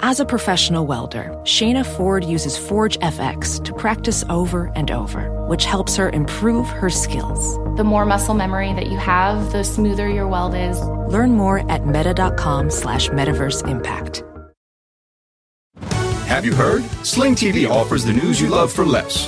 As a professional welder, Shayna Ford uses Forge FX to practice over and over, which helps her improve her skills. The more muscle memory that you have, the smoother your weld is. Learn more at meta.com slash metaverse impact. Have you heard? Sling TV offers the news you love for less.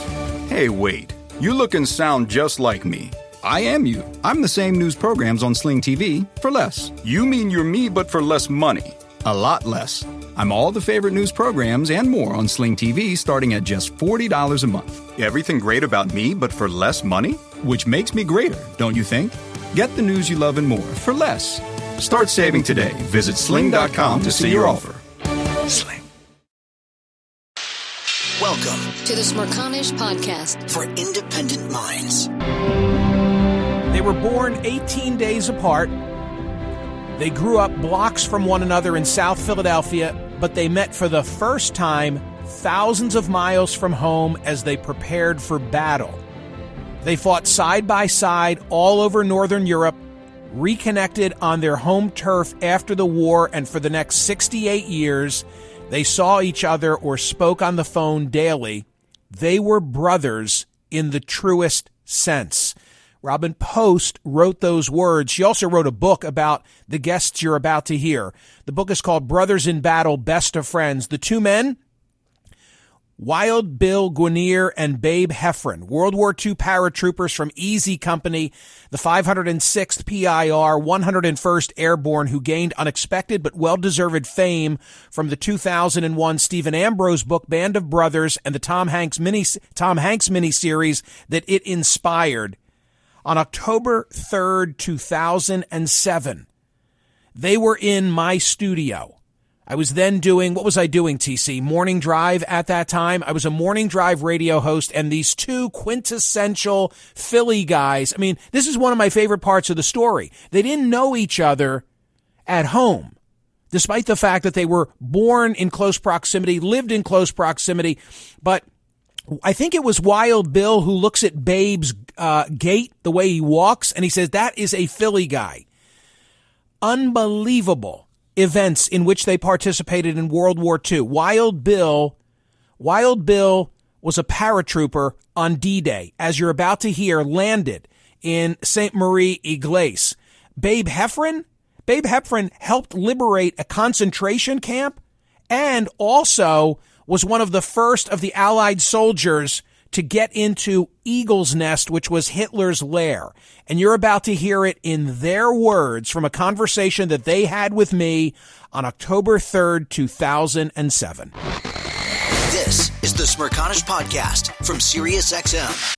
Hey, wait. You look and sound just like me. I am you. I'm the same news programs on Sling TV for less. You mean you're me, but for less money. A lot less. I'm all the favorite news programs and more on Sling TV starting at just $40 a month. Everything great about me, but for less money? Which makes me greater, don't you think? Get the news you love and more for less. Start saving today. Visit sling.com to see your offer. Sling. Welcome to the Smerconish Podcast for independent minds. They were born 18 days apart. They grew up blocks from one another in South Philadelphia, but they met for the first time thousands of miles from home as they prepared for battle. They fought side by side all over Northern Europe, reconnected on their home turf after the war, and for the next 68 years, they saw each other or spoke on the phone daily. They were brothers in the truest sense. Robin Post wrote those words. She also wrote a book about the guests you're about to hear. The book is called Brothers in Battle, Best of Friends. The two men, Wild Bill Guarnere and Babe Heffron, World War II paratroopers from Easy Company, the 506th PIR, 101st Airborne, who gained unexpected but well-deserved fame from the 2001 Stephen Ambrose book Band of Brothers and the Tom Hanks mini Tom Hanks miniseries that it inspired. On October 3rd, 2007, they were in my studio I was then doing, what was I doing, TC? Morning Drive at that time. I was a Morning Drive radio host, and these two quintessential Philly guys. I mean, this is one of my favorite parts of the story. They didn't know each other at home, despite the fact that they were born in close proximity, lived in close proximity. But I think it was Wild Bill who looks at Babe's uh, gait, the way he walks, and he says, that is a Philly guy. Unbelievable events in which they participated in World War II. Wild Bill, Wild Bill was a paratrooper on D-Day, as you're about to hear, landed in St. Mère-Église. Babe Heffron, Babe Heffron helped liberate a concentration camp and also was one of the first of the Allied soldiers to get into Eagle's Nest, which was Hitler's lair. And you're about to hear it in their words from a conversation that they had with me on October 3rd, 2007. This is the Smerconish Podcast from SiriusXM.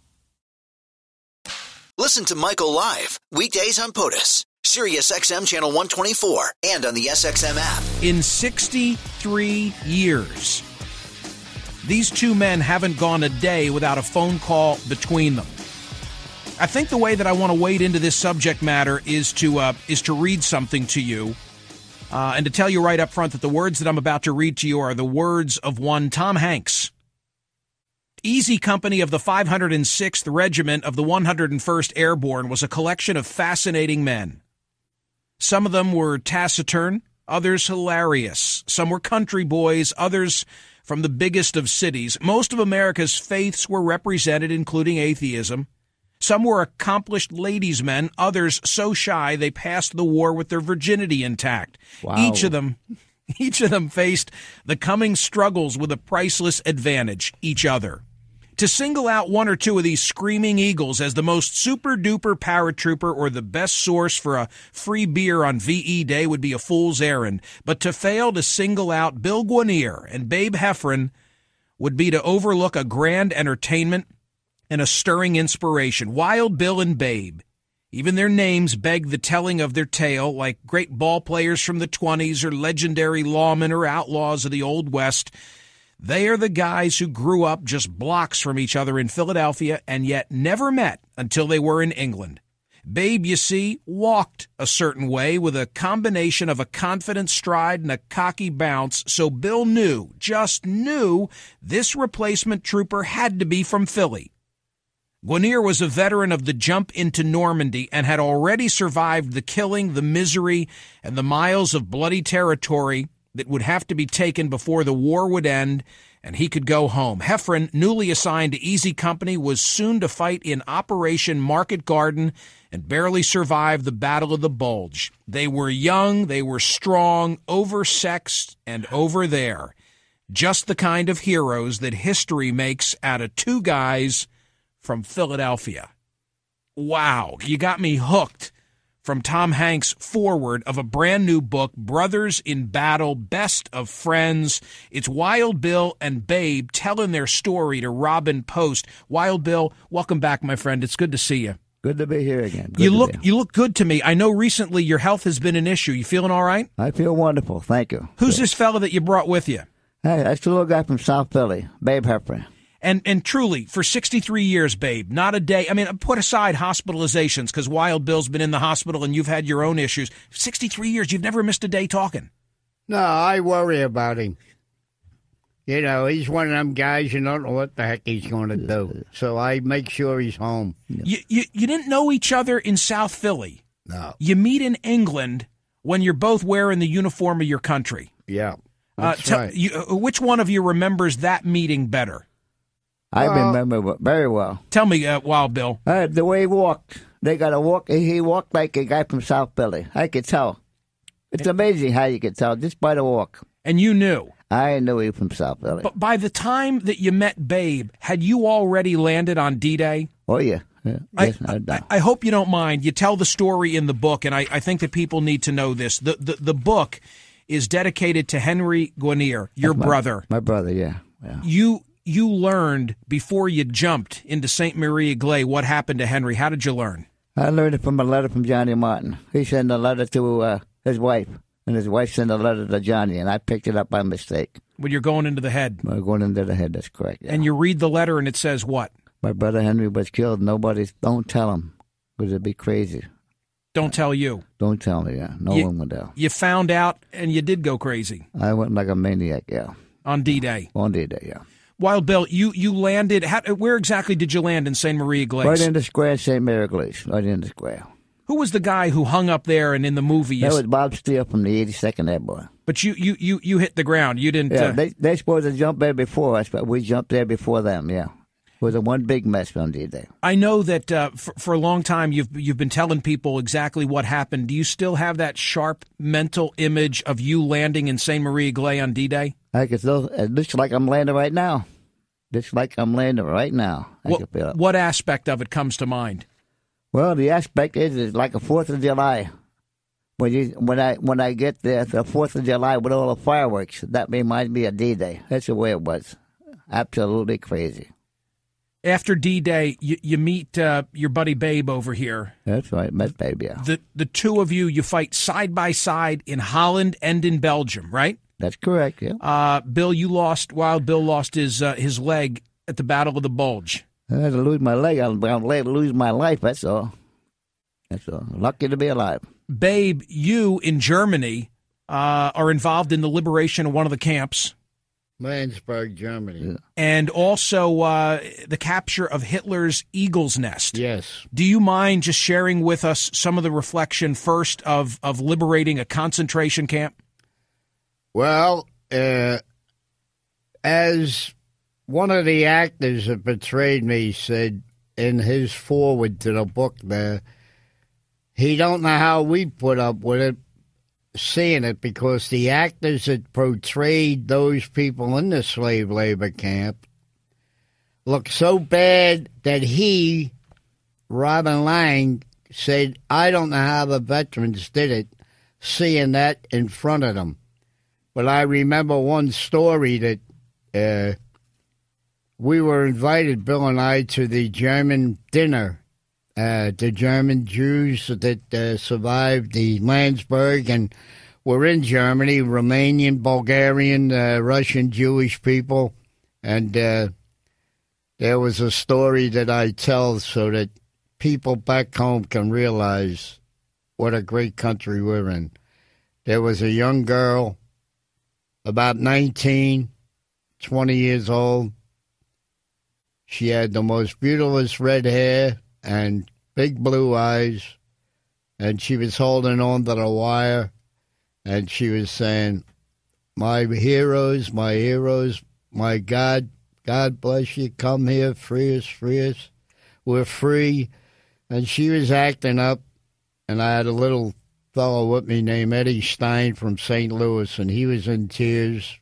Listen to Michael live weekdays on POTUS, Sirius XM channel 124, and on the SXM app. In 63 years, these two men haven't gone a day without a phone call between them. I think the way that I want to wade into this subject matter is to uh, is to read something to you, uh, and to tell you right up front that the words that I'm about to read to you are the words of one Tom Hanks. Easy Company of the 506th Regiment of the 101st Airborne was a collection of fascinating men. Some of them were taciturn, others hilarious. Some were country boys, others from the biggest of cities. Most of America's faiths were represented, including atheism. Some were accomplished ladies' men, others so shy they passed the war with their virginity intact. Wow. Each of them each of them faced the coming struggles with a priceless advantage, each other. To single out one or two of these screaming eagles as the most super duper paratrooper or the best source for a free beer on VE Day would be a fool's errand, but to fail to single out Bill Guarnere and Babe Heffron would be to overlook a grand entertainment and a stirring inspiration. Wild Bill and Babe. Even their names beg the telling of their tale, like great ball players from the 20s or legendary lawmen or outlaws of the Old West. They are the guys who grew up just blocks from each other in Philadelphia and yet never met until they were in England. Babe, you see, walked a certain way with a combination of a confident stride and a cocky bounce, so Bill knew, just knew, this replacement trooper had to be from Philly. Guarnere was a veteran of the jump into Normandy and had already survived the killing, the misery, and the miles of bloody territory that would have to be taken before the war would end and he could go home. Heffron, newly assigned to Easy Company, was soon to fight in Operation Market Garden and barely survive the Battle of the Bulge. They were young, they were strong, oversexed, and over there. Just the kind of heroes that history makes out of two guys from Philadelphia. Wow, you got me hooked from Tom Hanks' forward of a brand new book, Brothers in Battle, Best of Friends. It's Wild Bill and Babe telling their story to Robin Post. Wild Bill, welcome back, my friend. It's good to see you. Good to be here again. Good you look you look good to me. I know recently your health has been an issue. You feeling all right? I feel wonderful. Thank you. Who's this fella that you brought with you? Hey, that's the little guy from South Philly, Babe Heffron. And and truly, for 63 years, babe, not a day. I mean, put aside hospitalizations because Wild Bill's been in the hospital and you've had your own issues. 63 years, you've never missed a day talking. No, I worry about him. You know, he's one of them guys you don't know what the heck he's going to do. So I make sure he's home. You, you you didn't know each other in South Philly. No. You meet in England when you're both wearing the uniform of your country. Yeah. Uh, That's tell- right. you, uh, which one of you remembers that meeting better? I Well- remember very well. Tell me, uh, Wild Bill. Uh, the way he walked, they got to walk. He walked like a guy from South Philly. I could tell. It's amazing how you could tell just by the walk. And you knew. I knew he was from South Philly. But by the time that you met Babe, had you already landed on D Day? oh yeah. yeah. I, Yes, no I. I hope you don't mind. You tell the story in the book, and I, I think that people need to know this. The, the, the book is dedicated to Henry Guarnere, your my- brother. My brother, yeah. yeah. You you learned before you jumped into St. Maria Glay what happened to Henry. How did you learn? I learned it from a letter from Johnny Martin. He sent a letter to uh, his wife, and his wife sent a letter to Johnny, and I picked it up by mistake. When you're going into the head, We're going into the head. That's correct. yeah. and you read the letter, and it says what? My brother Henry was killed. Nobody, don't tell him, because it'd be crazy. Don't tell you. Don't tell me. Yeah, no You- one would tell. You found out, and you did go crazy I went like a maniac. Yeah, on D Day. on D Day, Yeah, Wild Bill, you you landed. How, where exactly did you land in St. Marie Glay? right in the square, St. Mary Glaze. Right in the square. Who was the guy who hung up there and in the movie? That was Bob Steele from the 82nd Airborne. but you, you you you hit the ground. You didn't. Yeah, uh, they they supposed to jump there before us, but we jumped there before them. Yeah, it was a one big mess on the day. I know that uh, for, for a long time you've you've been telling people exactly what happened. Do you still have that sharp mental image of you landing in St. Marie Glay on D Day? I could still, it looks like I'm landing right now. Looks like I'm landing right now. I What it. what aspect of it comes to mind? Well, the aspect is it's like a Fourth of July. When you when I when I get there, the Fourth of July with all the fireworks, that reminds me of D-Day. That's the way it was. Absolutely crazy. After D Day, you, you meet uh, your buddy Babe over here. That's right, met Babe. Yeah. The the two of you you fight side by side in Holland and in Belgium, right? That's correct. Yeah. Uh, Bill, you lost. Wild Bill lost his uh, his leg at the Battle of the Bulge. I had to lose my leg. I'm, I'm late to lose my life. That's all. That's all. Lucky to be alive. Babe, you in Germany uh, are involved in the liberation of one of the camps. Landsberg, Germany. And also uh, the capture of Hitler's Eagle's Nest. Yes. Do you mind just sharing with us some of the reflection first of, of liberating a concentration camp? Well, uh, as one of the actors that betrayed me said in his forward to the book there, he don't know how we put up with it seeing it because the actors that portrayed those people in the slave labor camp looked so bad that he, Robin Laing, said, I don't know how the veterans did it, seeing that in front of them. But I remember one story that uh, we were invited, Bill and I, to the German dinner. Uh, the German Jews that uh, survived the Landsberg and were in Germany, Romanian, Bulgarian, uh, Russian Jewish people. And uh, there was a story that I tell so that people back home can realize what a great country we're in. There was a young girl, about 19, 20 years old. She had the most beautiful red hair and big blue eyes, and she was holding on to the wire, and she was saying, My heroes, my heroes, my God, God bless you, come here, free us, free us. We're free. And she was acting up, and I had a little fellow with me named Eddie Stein from St. Louis, and he was in tears.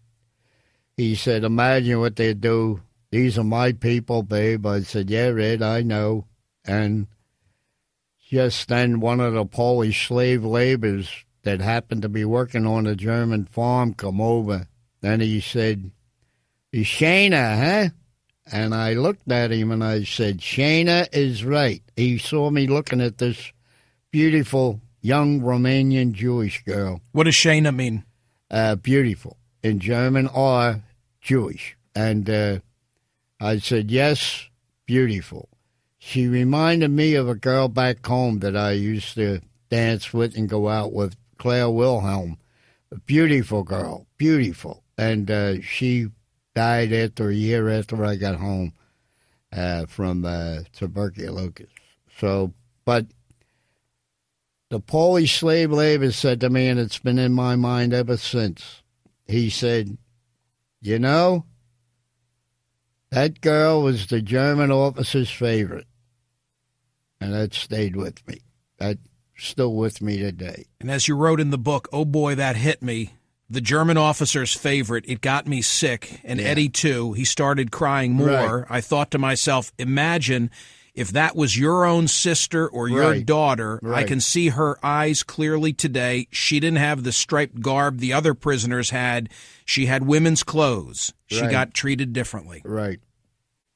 He said, Imagine what they do. These are my people, babe. I said, Yeah, Ed, I know. And just then, one of the Polish slave laborers that happened to be working on a German farm come over. Then he said, Shana, huh? And I looked at him and I said, Shana is right. He saw me looking at this beautiful young Romanian Jewish girl. What does Shana mean? Uh, beautiful in German or Jewish. And uh, I said, yes, beautiful. She reminded me of a girl back home that I used to dance with and go out with, Claire Wilhelm. A beautiful girl, beautiful. And uh, she died after a year after I got home uh, from uh, tuberculosis. So, but the Polish slave labor said to me, and it's been in my mind ever since. He said, You know, that girl was the German officer's favorite. And that stayed with me. That's still with me today. And as you wrote in the book, oh boy, that hit me. The German officer's favorite. It got me sick. And Yeah. Eddie, too. He started crying more. Right. I thought to myself, imagine if that was your own sister or your Right. daughter. I can see her eyes clearly today. She didn't have the striped garb the other prisoners had. She had women's clothes. She Right. got treated differently. Right.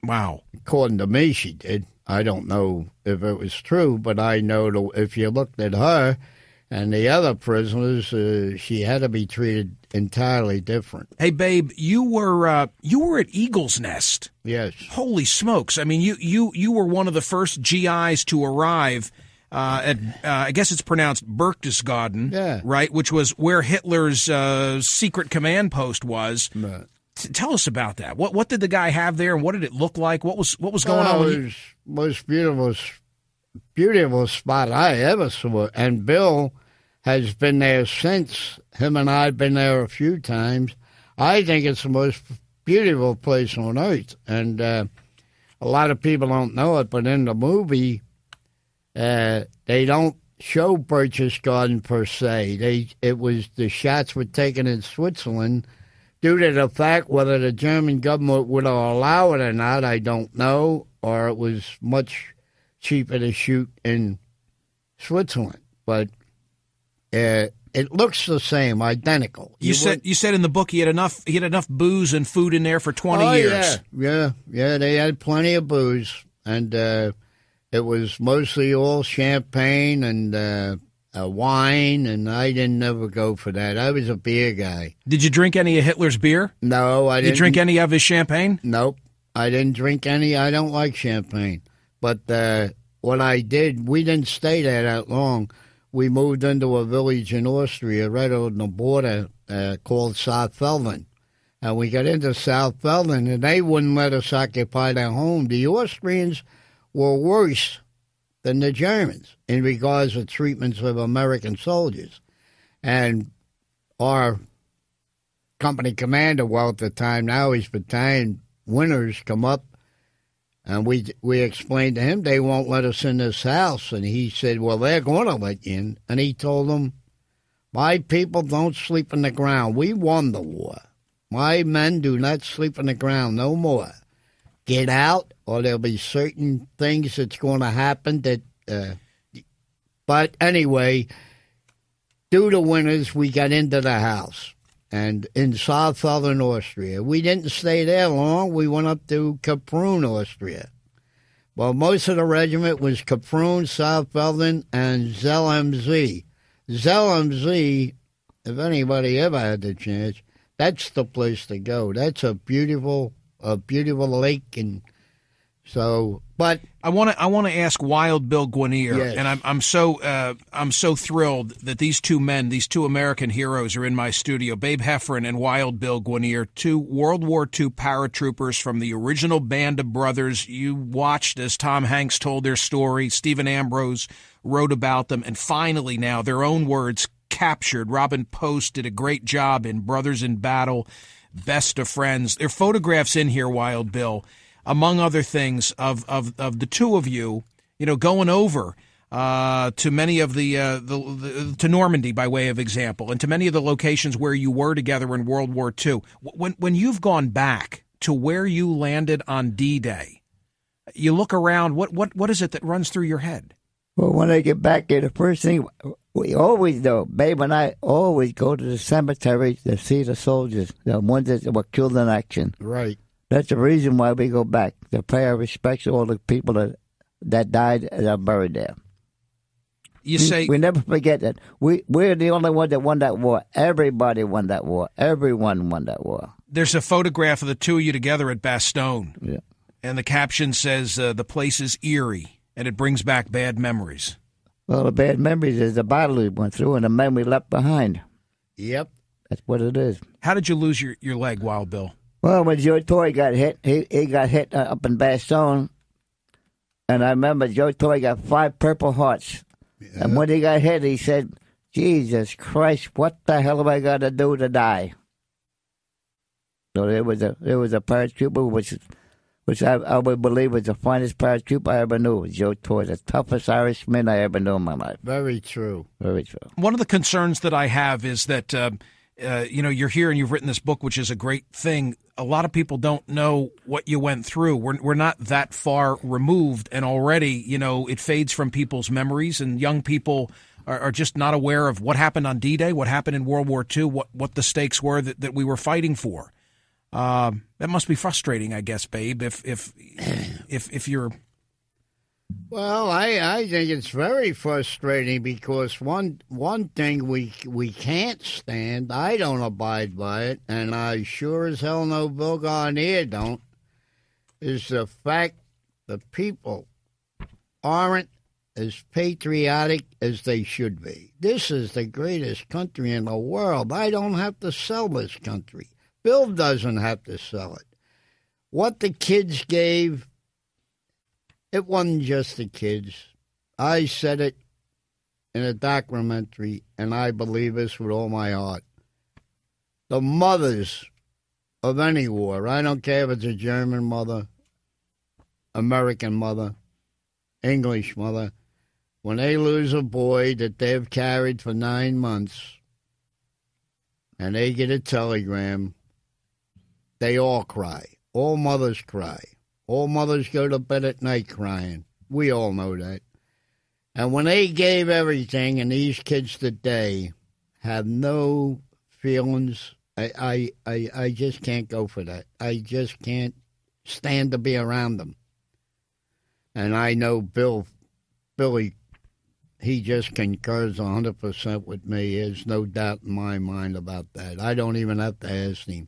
Wow. According to me, she did. I don't know if it was true, but I know if you looked at her and the other prisoners, uh, she had to be treated entirely different. Hey, babe, you were uh, you were at Eagle's Nest. Yes. Holy smokes! I mean, you you you were one of the first GIs to arrive uh, at uh, I guess it's pronounced Berchtesgaden, Yeah. right? Which was where Hitler's uh, secret command post was. Right. T- tell us about that. What what did the guy have there, and what did it look like? What was what was going Well, on? it was most beautiful, beautiful spot I ever saw. And Bill has been there since. Him and I have been there a few times. I think it's the most beautiful place on earth. And uh, a lot of people don't know it, but in the movie, uh, they don't show Berchtesgaden per se. They it was the shots were taken in Switzerland due to the fact whether the German government would allow it or not, I don't know, or it was much cheaper to shoot in Switzerland. But Uh, it looks the same, identical. You, said you said in the book he had enough he had enough booze and food in there for twenty oh, years. Yeah, yeah, yeah. They had plenty of booze, and uh, it was mostly all champagne and uh, uh, wine. And I didn't never go for that. I was a beer guy. Did you drink any of Hitler's beer? No, I Did didn't. you drink any of his champagne? Nope, I didn't drink any. I don't like champagne. But uh, what I did, we didn't stay there that long. We moved into a village in Austria, right on the border, uh, called Saalfelden. And we got into Saalfelden, and they wouldn't let us occupy their home. The Austrians were worse than the Germans in regards to treatments of American soldiers. And our company commander, well, at the time now he's battalion Winters, come up and we we explained to him they won't let us in this house, and he said, "Well, they're going to let you in." And he told them, "My people don't sleep on the ground. We won the war. My men do not sleep on the ground no more. Get out, or there'll be certain things that's going to happen that." Uh, but anyway, due to Winters, we got into the house and in South Southern Austria. We didn't stay there long. We went up to Kaprun, Austria. Well, most of the regiment was Kaprun, Saalfelden, and Zell am See. ZLMZ, if anybody ever had the chance, that's the place to go. That's a beautiful, a beautiful lake, and so. But I want to I want to ask Wild Bill Guarnere, Yes. and I'm I'm so uh, I'm so thrilled that these two men, these two American heroes, are in my studio. Babe Heffron and Wild Bill Guarnere, two World War II paratroopers from the original Band of Brothers. You watched as Tom Hanks told their story. Stephen Ambrose wrote about them, and finally now their own words captured. Robin Post did a great job in Brothers in Battle, Best of Friends. There are photographs in here, Wild Bill among other things, of, of, of the two of you, you know, going over uh, to many of the, uh, the, the to Normandy by way of example, and to many of the locations where you were together in World War II. When when you've gone back to where you landed on D-Day, you look around. What what what is it that runs through your head? Well, when I get back there, the first thing we always do, Babe and I always go to the cemetery to see the soldiers, the ones that were killed in action. right. That's the reason why we go back to pay our respects to all the people that that died and are buried there. You We- say we never forget that we we're the only one that won that war. Everybody won that war. Everyone won that war. there's a photograph of the two of you together at Bastogne, Yeah. and the caption says uh, the place is eerie and it brings back bad memories. Well, the bad memories is the battle we went through and the men we left behind. Yep. That's what it is. How did you lose your, your leg, Wild Bill? Well, when Joe Toye got hit, he, he got hit uh, up in Bastogne. And I remember Joe Toye got five Purple Hearts. And when he got hit, he said, Jesus Christ, what the hell am I going to do to die? So there was a there was a paratrooper, which which I, I would believe was the finest paratrooper I ever knew. Joe Toye, the toughest Irishman I ever knew in my life. Very true. Very true. One of the concerns that I have is that uh, uh, you know you're here and you've written this book, which is a great thing. A lot of people don't know what you went through. We're we're not that far removed, and already you know it fades from people's memories, and young people are, are just not aware of what happened on D-Day, what happened in World War II, what what the stakes were that, that we were fighting for. Um, that must be frustrating, I guess, babe. If if if if you're Well, I, I think it's very frustrating because one one thing we we can't stand, I don't abide by it, and I sure as hell know Bill Guarnere don't, is the fact the people aren't as patriotic as they should be. This is the greatest country in the world. I don't have to sell this country. Bill doesn't have to sell it. What the kids gave it wasn't just the kids. I said it in a documentary, and I believe this with all my heart. The mothers of any war, I don't care if it's a German mother, American mother, English mother, when they lose a boy that they've carried for nine months and they get a telegram, they all cry. All mothers cry. All mothers go to bed at night crying. We all know that. And when they gave everything, and these kids today have no feelings, I, I, I, I just can't go for that. I just can't stand to be around them. And I know Bill, Billy, he just concurs 100% with me. There's no doubt in my mind about that. I don't even have to ask him.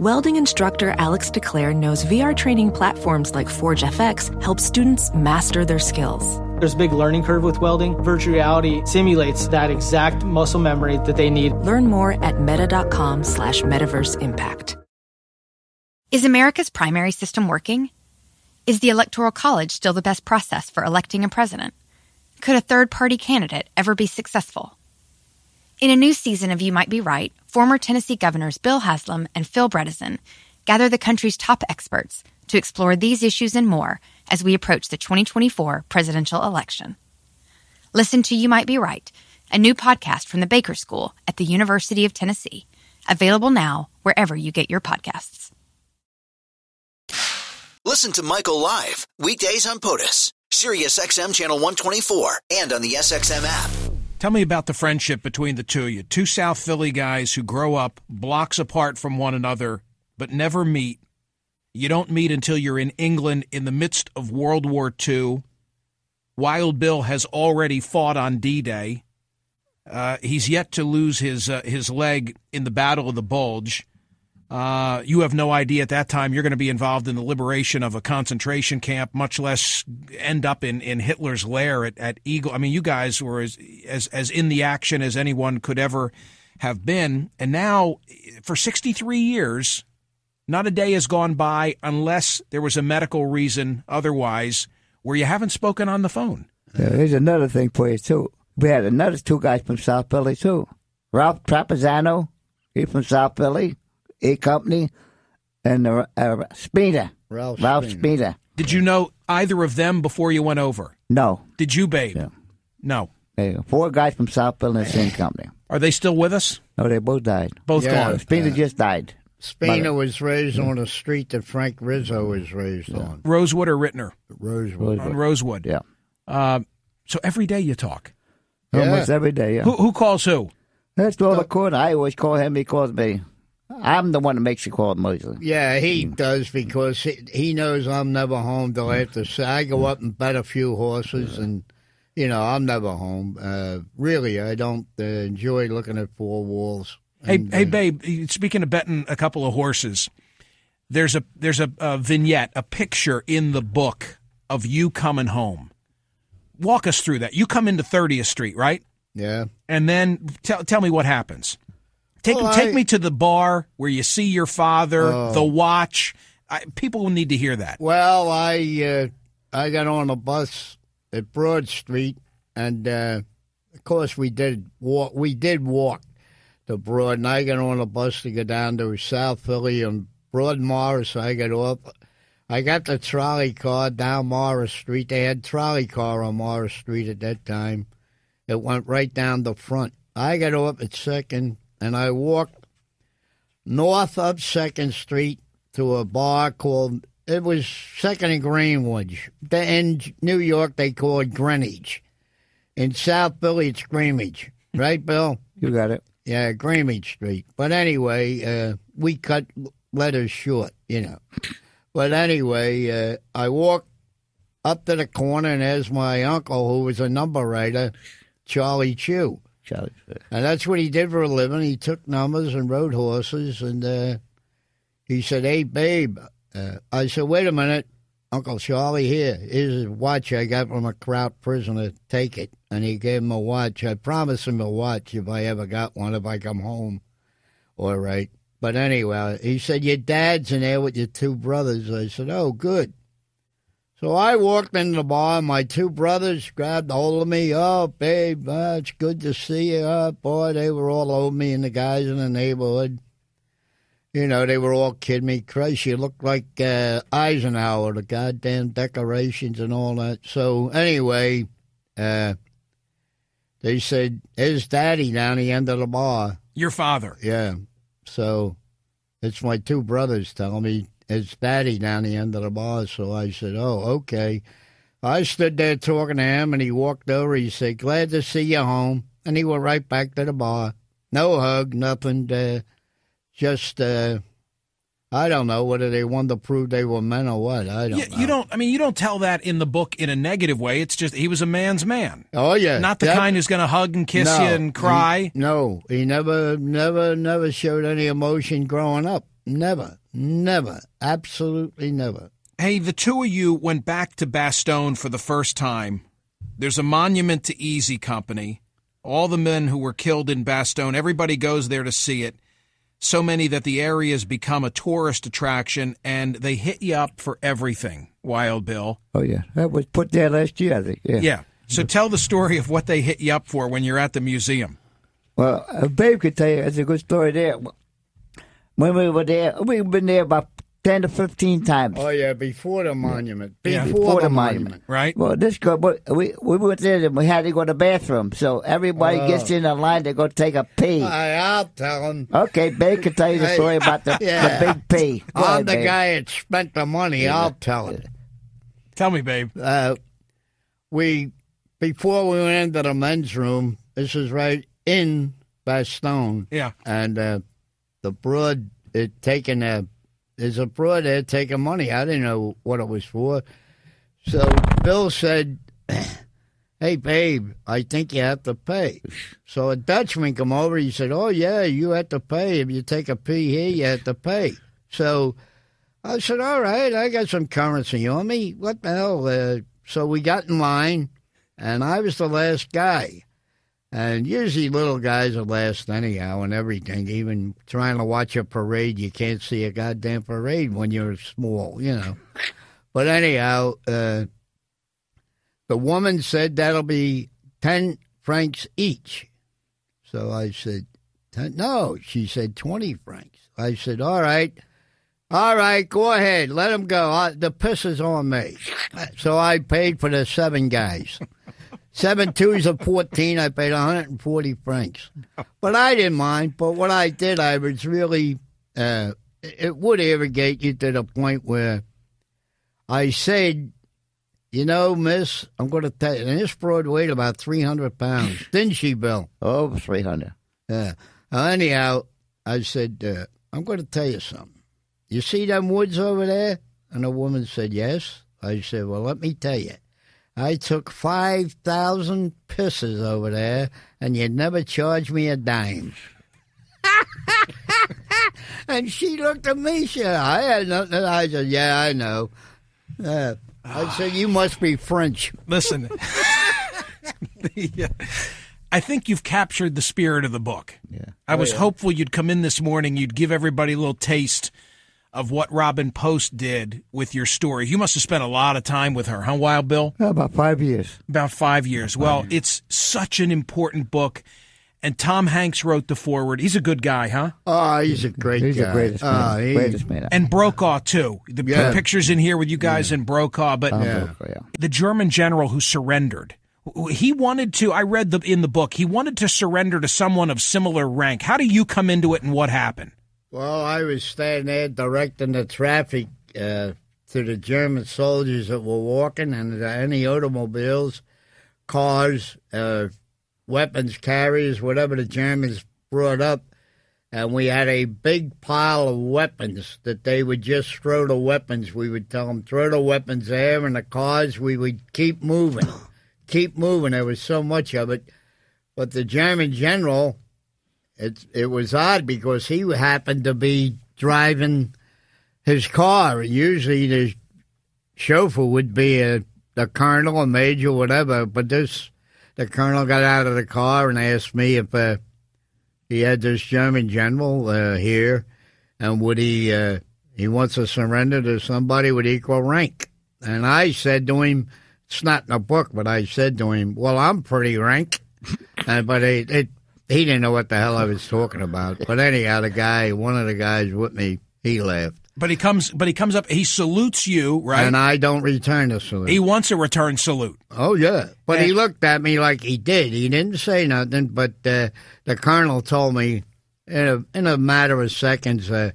Welding instructor Alex DeClaire knows VR training platforms like Forge FX help students master their skills. There's a big learning curve with welding. Virtual reality simulates that exact muscle memory that they need. Learn more at meta.com slash metaverse impact. Is America's primary system working? Is the Electoral College still the best process for electing a president? Could a third party candidate ever be successful? In a new season of You Might Be Right, former Tennessee governors Bill Haslam and Phil Bredesen gather the country's top experts to explore these issues and more as we approach the 2024 presidential election. Listen to You Might Be Right, a new podcast from the Baker School at the University of Tennessee, available now wherever you get your podcasts. Listen to Michael live weekdays on POTUS, SiriusXM channel 124, and on the SXM app. Tell me about the friendship between the two of you. Two South Philly guys who grow up blocks apart from one another, but never meet. You don't meet until you're in England in the midst of World War II. Wild Bill has already fought on D Day. Uh, he's yet to lose his uh, his leg in the Battle of the Bulge. Uh, you have no idea at that time you're going to be involved in the liberation of a concentration camp, much less end up in, in Hitler's lair at, at Eagle. I mean, you guys were as, as, as in the action as anyone could ever have been. And now, for 63 years, not a day has gone by unless there was a medical reason otherwise where you haven't spoken on the phone. Yeah, here's another thing for you, too. We had another two guys from South Philly, too. Ralph Trapazzano, he from South Philly. A Company, and uh, uh, Spina. Ralph, Ralph Spina. Spina. Did you know either of them before you went over? No. Did you, babe? Yeah. No. Hey, four guys from South Philly the same company. Are they still with us? No, they both died. Both Yeah. gone. Spina just died. Spina was raised on a street that Frank Rizzo was raised on. Rosewood or Rittner? Rosewood. On Rosewood. Yeah. Uh, so every day you talk. Almost every day, yeah. Who, who calls who? That's all the court. I always call him. He calls me. I'm the one that makes you call it mostly. Yeah, he does because he, he knows I'm never home till after. So I go up and bet a few horses, and you know I'm never home. Uh, really, I don't uh, enjoy looking at four walls. Hey, And, hey, uh, babe. Speaking of betting a couple of horses, there's a there's a, a vignette, a picture in the book of you coming home. Walk us through that. You come into 30th Street, right? Yeah. And then tell tell me what happens. Take Well, take I- me to the bar where you see your father, Oh. the watch. I, people will need to hear that. Well, I uh, I got on a bus at Broad Street, and uh, of course we did walk. We did walk to Broad, and I got on a bus to go down to South Philly and Broad Morris. I got off. I got the trolley car down Morris Street. They had trolley car on Morris Street at that time. It went right down the front. I got off at Second, and I walked north up Second Street to a bar called it was Second and Greenwich. The- In New York, they call it Greenwich. In South Philly, it's Greenwich, right, Bill? You got it. Yeah, Greenwich Street. But anyway, uh, we cut letters short, you know. But anyway, uh, I walked up to the corner, and there's my uncle, who was a number writer, Charlie Chew. And that's what he did for a living. He took numbers and rode horses. And uh, he said, Hey, babe. Uh, I said, Wait a minute. Uncle Charlie, here. Here's a watch I got from a Kraut prisoner. Take it. And he gave him a watch. I promised him a watch if I ever got one, if I come home. All right. But anyway, he said, Your dad's in there with your two brothers. I said, Oh, good. So I walked into the bar, and my two brothers grabbed hold of me. Oh, babe, uh, it's good to see you. Oh, boy, they were all over me and the guys in the neighborhood. You know, they were all kidding me. Christ, you look like uh, Eisenhower, the goddamn decorations and all that. So anyway, uh, they said, "Is Daddy down the end of the bar." Your father. Yeah. So it's my two brothers telling me it's Daddy down the end of the bar. So I said, "Oh, okay." I stood there talking to him, and he walked over. He said, "Glad to see you home," and he went right back to the bar. No hug, nothing. Uh, just uh, I don't know whether they wanted to prove they were men or what. I don't. You, know. you don't. I mean, you don't tell that in the book in a negative way. It's just he was a man's man. Oh yeah, Not the That- kind who's going to hug and kiss No, you and cry. he- no, he never, never, never showed any emotion growing up. Never, never, absolutely never. Hey, the two of you went back to Bastogne for the first time. There's a monument to Easy Company. All the men who were killed in Bastogne, everybody goes there to see it. So many that the area has become a tourist attraction, and they hit you up for everything, Wild Bill. Oh yeah, that was put there last year. I think. Yeah. Yeah. So tell the story of what they hit you up for when you're at the museum. Well, uh, Babe could tell you. It's a good story there. When we were there, we've been there about ten to fifteen times. Oh yeah, before the monument, Yeah. before, Before the, the monument. monument. Right. Well, this girl, but we we went there and we had to go to the bathroom. So everybody Oh. gets in the line to go take a pee. I, I'll tell him. Okay, Babe can tell you the story about the, yeah. the big pee. Go I'm ahead, the Babe. guy that spent the money. I'll tell him. Tell me, babe. Uh, we before we went into the men's room. This is right in Bastogne. Yeah. and uh, the broad it taking a there's a broad there taking money. I didn't know what it was for. So Bill said, "Hey, babe, I think you have to pay." So a Dutchman come over. He said, "Oh yeah, you have to pay if you take a pee here. You have to pay." So I said, "All right, I got some currency on me. What the hell?" Uh, so we got in line, and I was the last guy. And usually little guys are last anyhow and everything. Even trying to watch a parade, you can't see a goddamn parade when you're small, you know. But anyhow, uh, the woman said that'll be 10 francs each. So I said, "10 no, she said 20 francs. I said, all right. All right, go ahead. Let them go. I, the piss is on me. So I paid for the seven guys. Seven twos of 14, I paid 140 francs. But I didn't mind. But what I did, I was really, uh, it would irrigate you to the point where I said, you know, miss, I'm going to tell you, and this broad weighed about 300 pounds. Didn't she, Bill? Three hundred. Yeah. Anyhow, I said, uh, I'm going to tell you something. You see them woods over there? And the woman said, Yes. I said, Well, let me tell you. I took 5,000 pisses over there, and you'd never charge me a dime. and she looked at me. She said, I had nothing. I said, Yeah, I know. Uh, I said, You must be French. Listen, the, uh, I think you've captured the spirit of the book. Yeah. I was hopeful you'd come in this morning, you'd give everybody a little taste of what Robin Post did with your story. You must have spent a lot of time with her, huh, Wild Bill? About five years. About five years. Well, it's such an important book. And Tom Hanks wrote the forward. He's a good guy, huh? Oh, he's a great He's guy. the greatest man. Oh, he- greatest man. And Brokaw, too. The Yeah. pictures in here with you guys in Brokaw. But Um, Yeah. yeah. the German general who surrendered. He wanted to. I read the in the book. He wanted to surrender to someone of similar rank. How do you come into it, and what happened? Well, I was standing there directing the traffic uh, to the German soldiers that were walking and any automobiles, cars, uh, weapons carriers, whatever the Germans brought up. and we had a big pile of weapons that they would just throw the weapons. We would tell them, throw the weapons there and the cars. We would keep moving, keep moving. There was so much of it. But the German general, it, it was odd because he happened to be driving his car. Usually the chauffeur would be a, a colonel, a major, whatever. But this, the colonel got out of the car and asked me if uh, he had this German general uh, here, and would he uh, he wants to surrender to somebody with equal rank? And I said to him, it's not in the book, but I said to him, well, I'm pretty rank, uh, but it, it he didn't know what the hell I was talking about. But anyhow, the guy, one of the guys with me, he laughed. But he comes, but he comes up. He salutes you, right? And I don't return the salute. He wants a return salute. Oh yeah, but And- he looked at me like he did. He didn't say nothing, but uh, the colonel told me in a in a matter of seconds uh,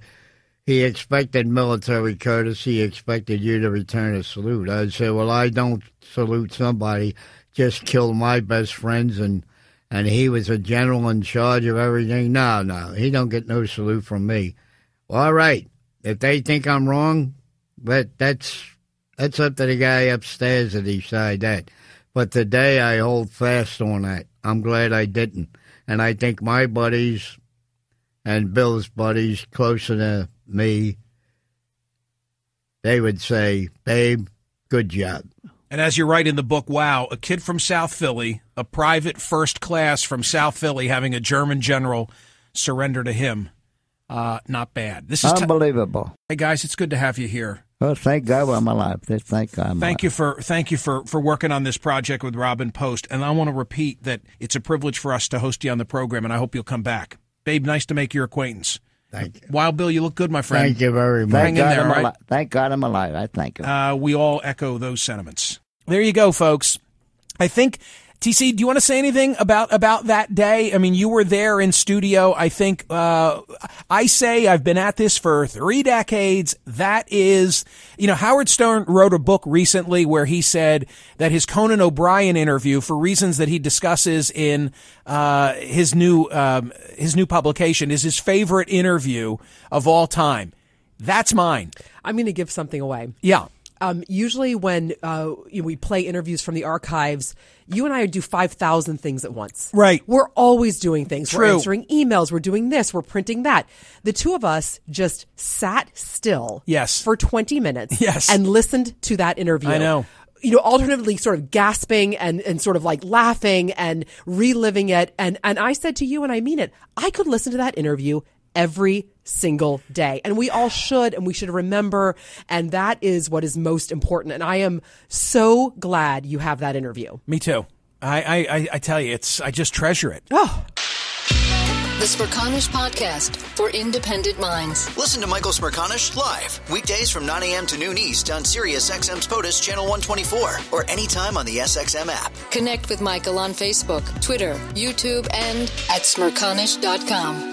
he expected military courtesy. He expected you to return a salute. I'd say, "Well, I don't salute somebody. Just killed my best friends and." And he was a general in charge of everything. No, no, he don't get no salute from me. All right, if they think I'm wrong, but that's that's up to the guy upstairs to decide that. But today I hold fast on that. I'm glad I didn't. And I think my buddies and Bill's buddies closer to me, they would say, babe, good job. And as you write in the book, wow, a kid from South Philly, a private first class from South Philly, having a German general surrender to him. Uh, not bad. This is t- Unbelievable. hey guys, it's good to have you here. Well, thank God I'm alive. Thank God I'm Thank you for thank you for for working on this project with Robyn Post. And I want to repeat that it's a privilege for us to host you on the program, and I hope you'll come back, Babe. Nice to make your acquaintance. Thank you. Wild Bill, you look good, my friend. Thank you very much. Thank Hang in God, there, I'm right? alive. Thank God I'm alive. I thank you. Uh, we all echo those sentiments. There you go, folks. I think TC, do you want to say anything about about that day? I mean, you were there in studio. I think uh, I say I've been at this for three decades. That is, you know, Howard Stern wrote a book recently where he said that his Conan O'Brien interview, for reasons that he discusses in uh, his new um, his new publication, is his favorite interview of all time. That's mine. I'm going to give something away. Yeah. Um, usually, when uh, you know, we play interviews from the archives, you and I do 5,000 things at once. Right. We're always doing things. True. We're answering emails. We're doing this. We're printing that. The two of us just sat still Yes. for 20 minutes Yes. and listened to that interview. I know. You know, alternately sort of gasping and, and sort of like laughing and reliving it. And, and I said to you, and I mean it, I could listen to that interview every single day. And we all should, and we should remember. And that is what is most important. And I am so glad you have that interview. Me too. I, I, I- I tell you, it's I just treasure it. Oh, The Smirconish Podcast for independent minds. Listen to Michael Smirconish live weekdays from 9 a.m. to noon East on Sirius XM's POTUS Channel 124 or anytime on the SXM app. Connect with Michael on Facebook, Twitter, YouTube, and at smirconish.com.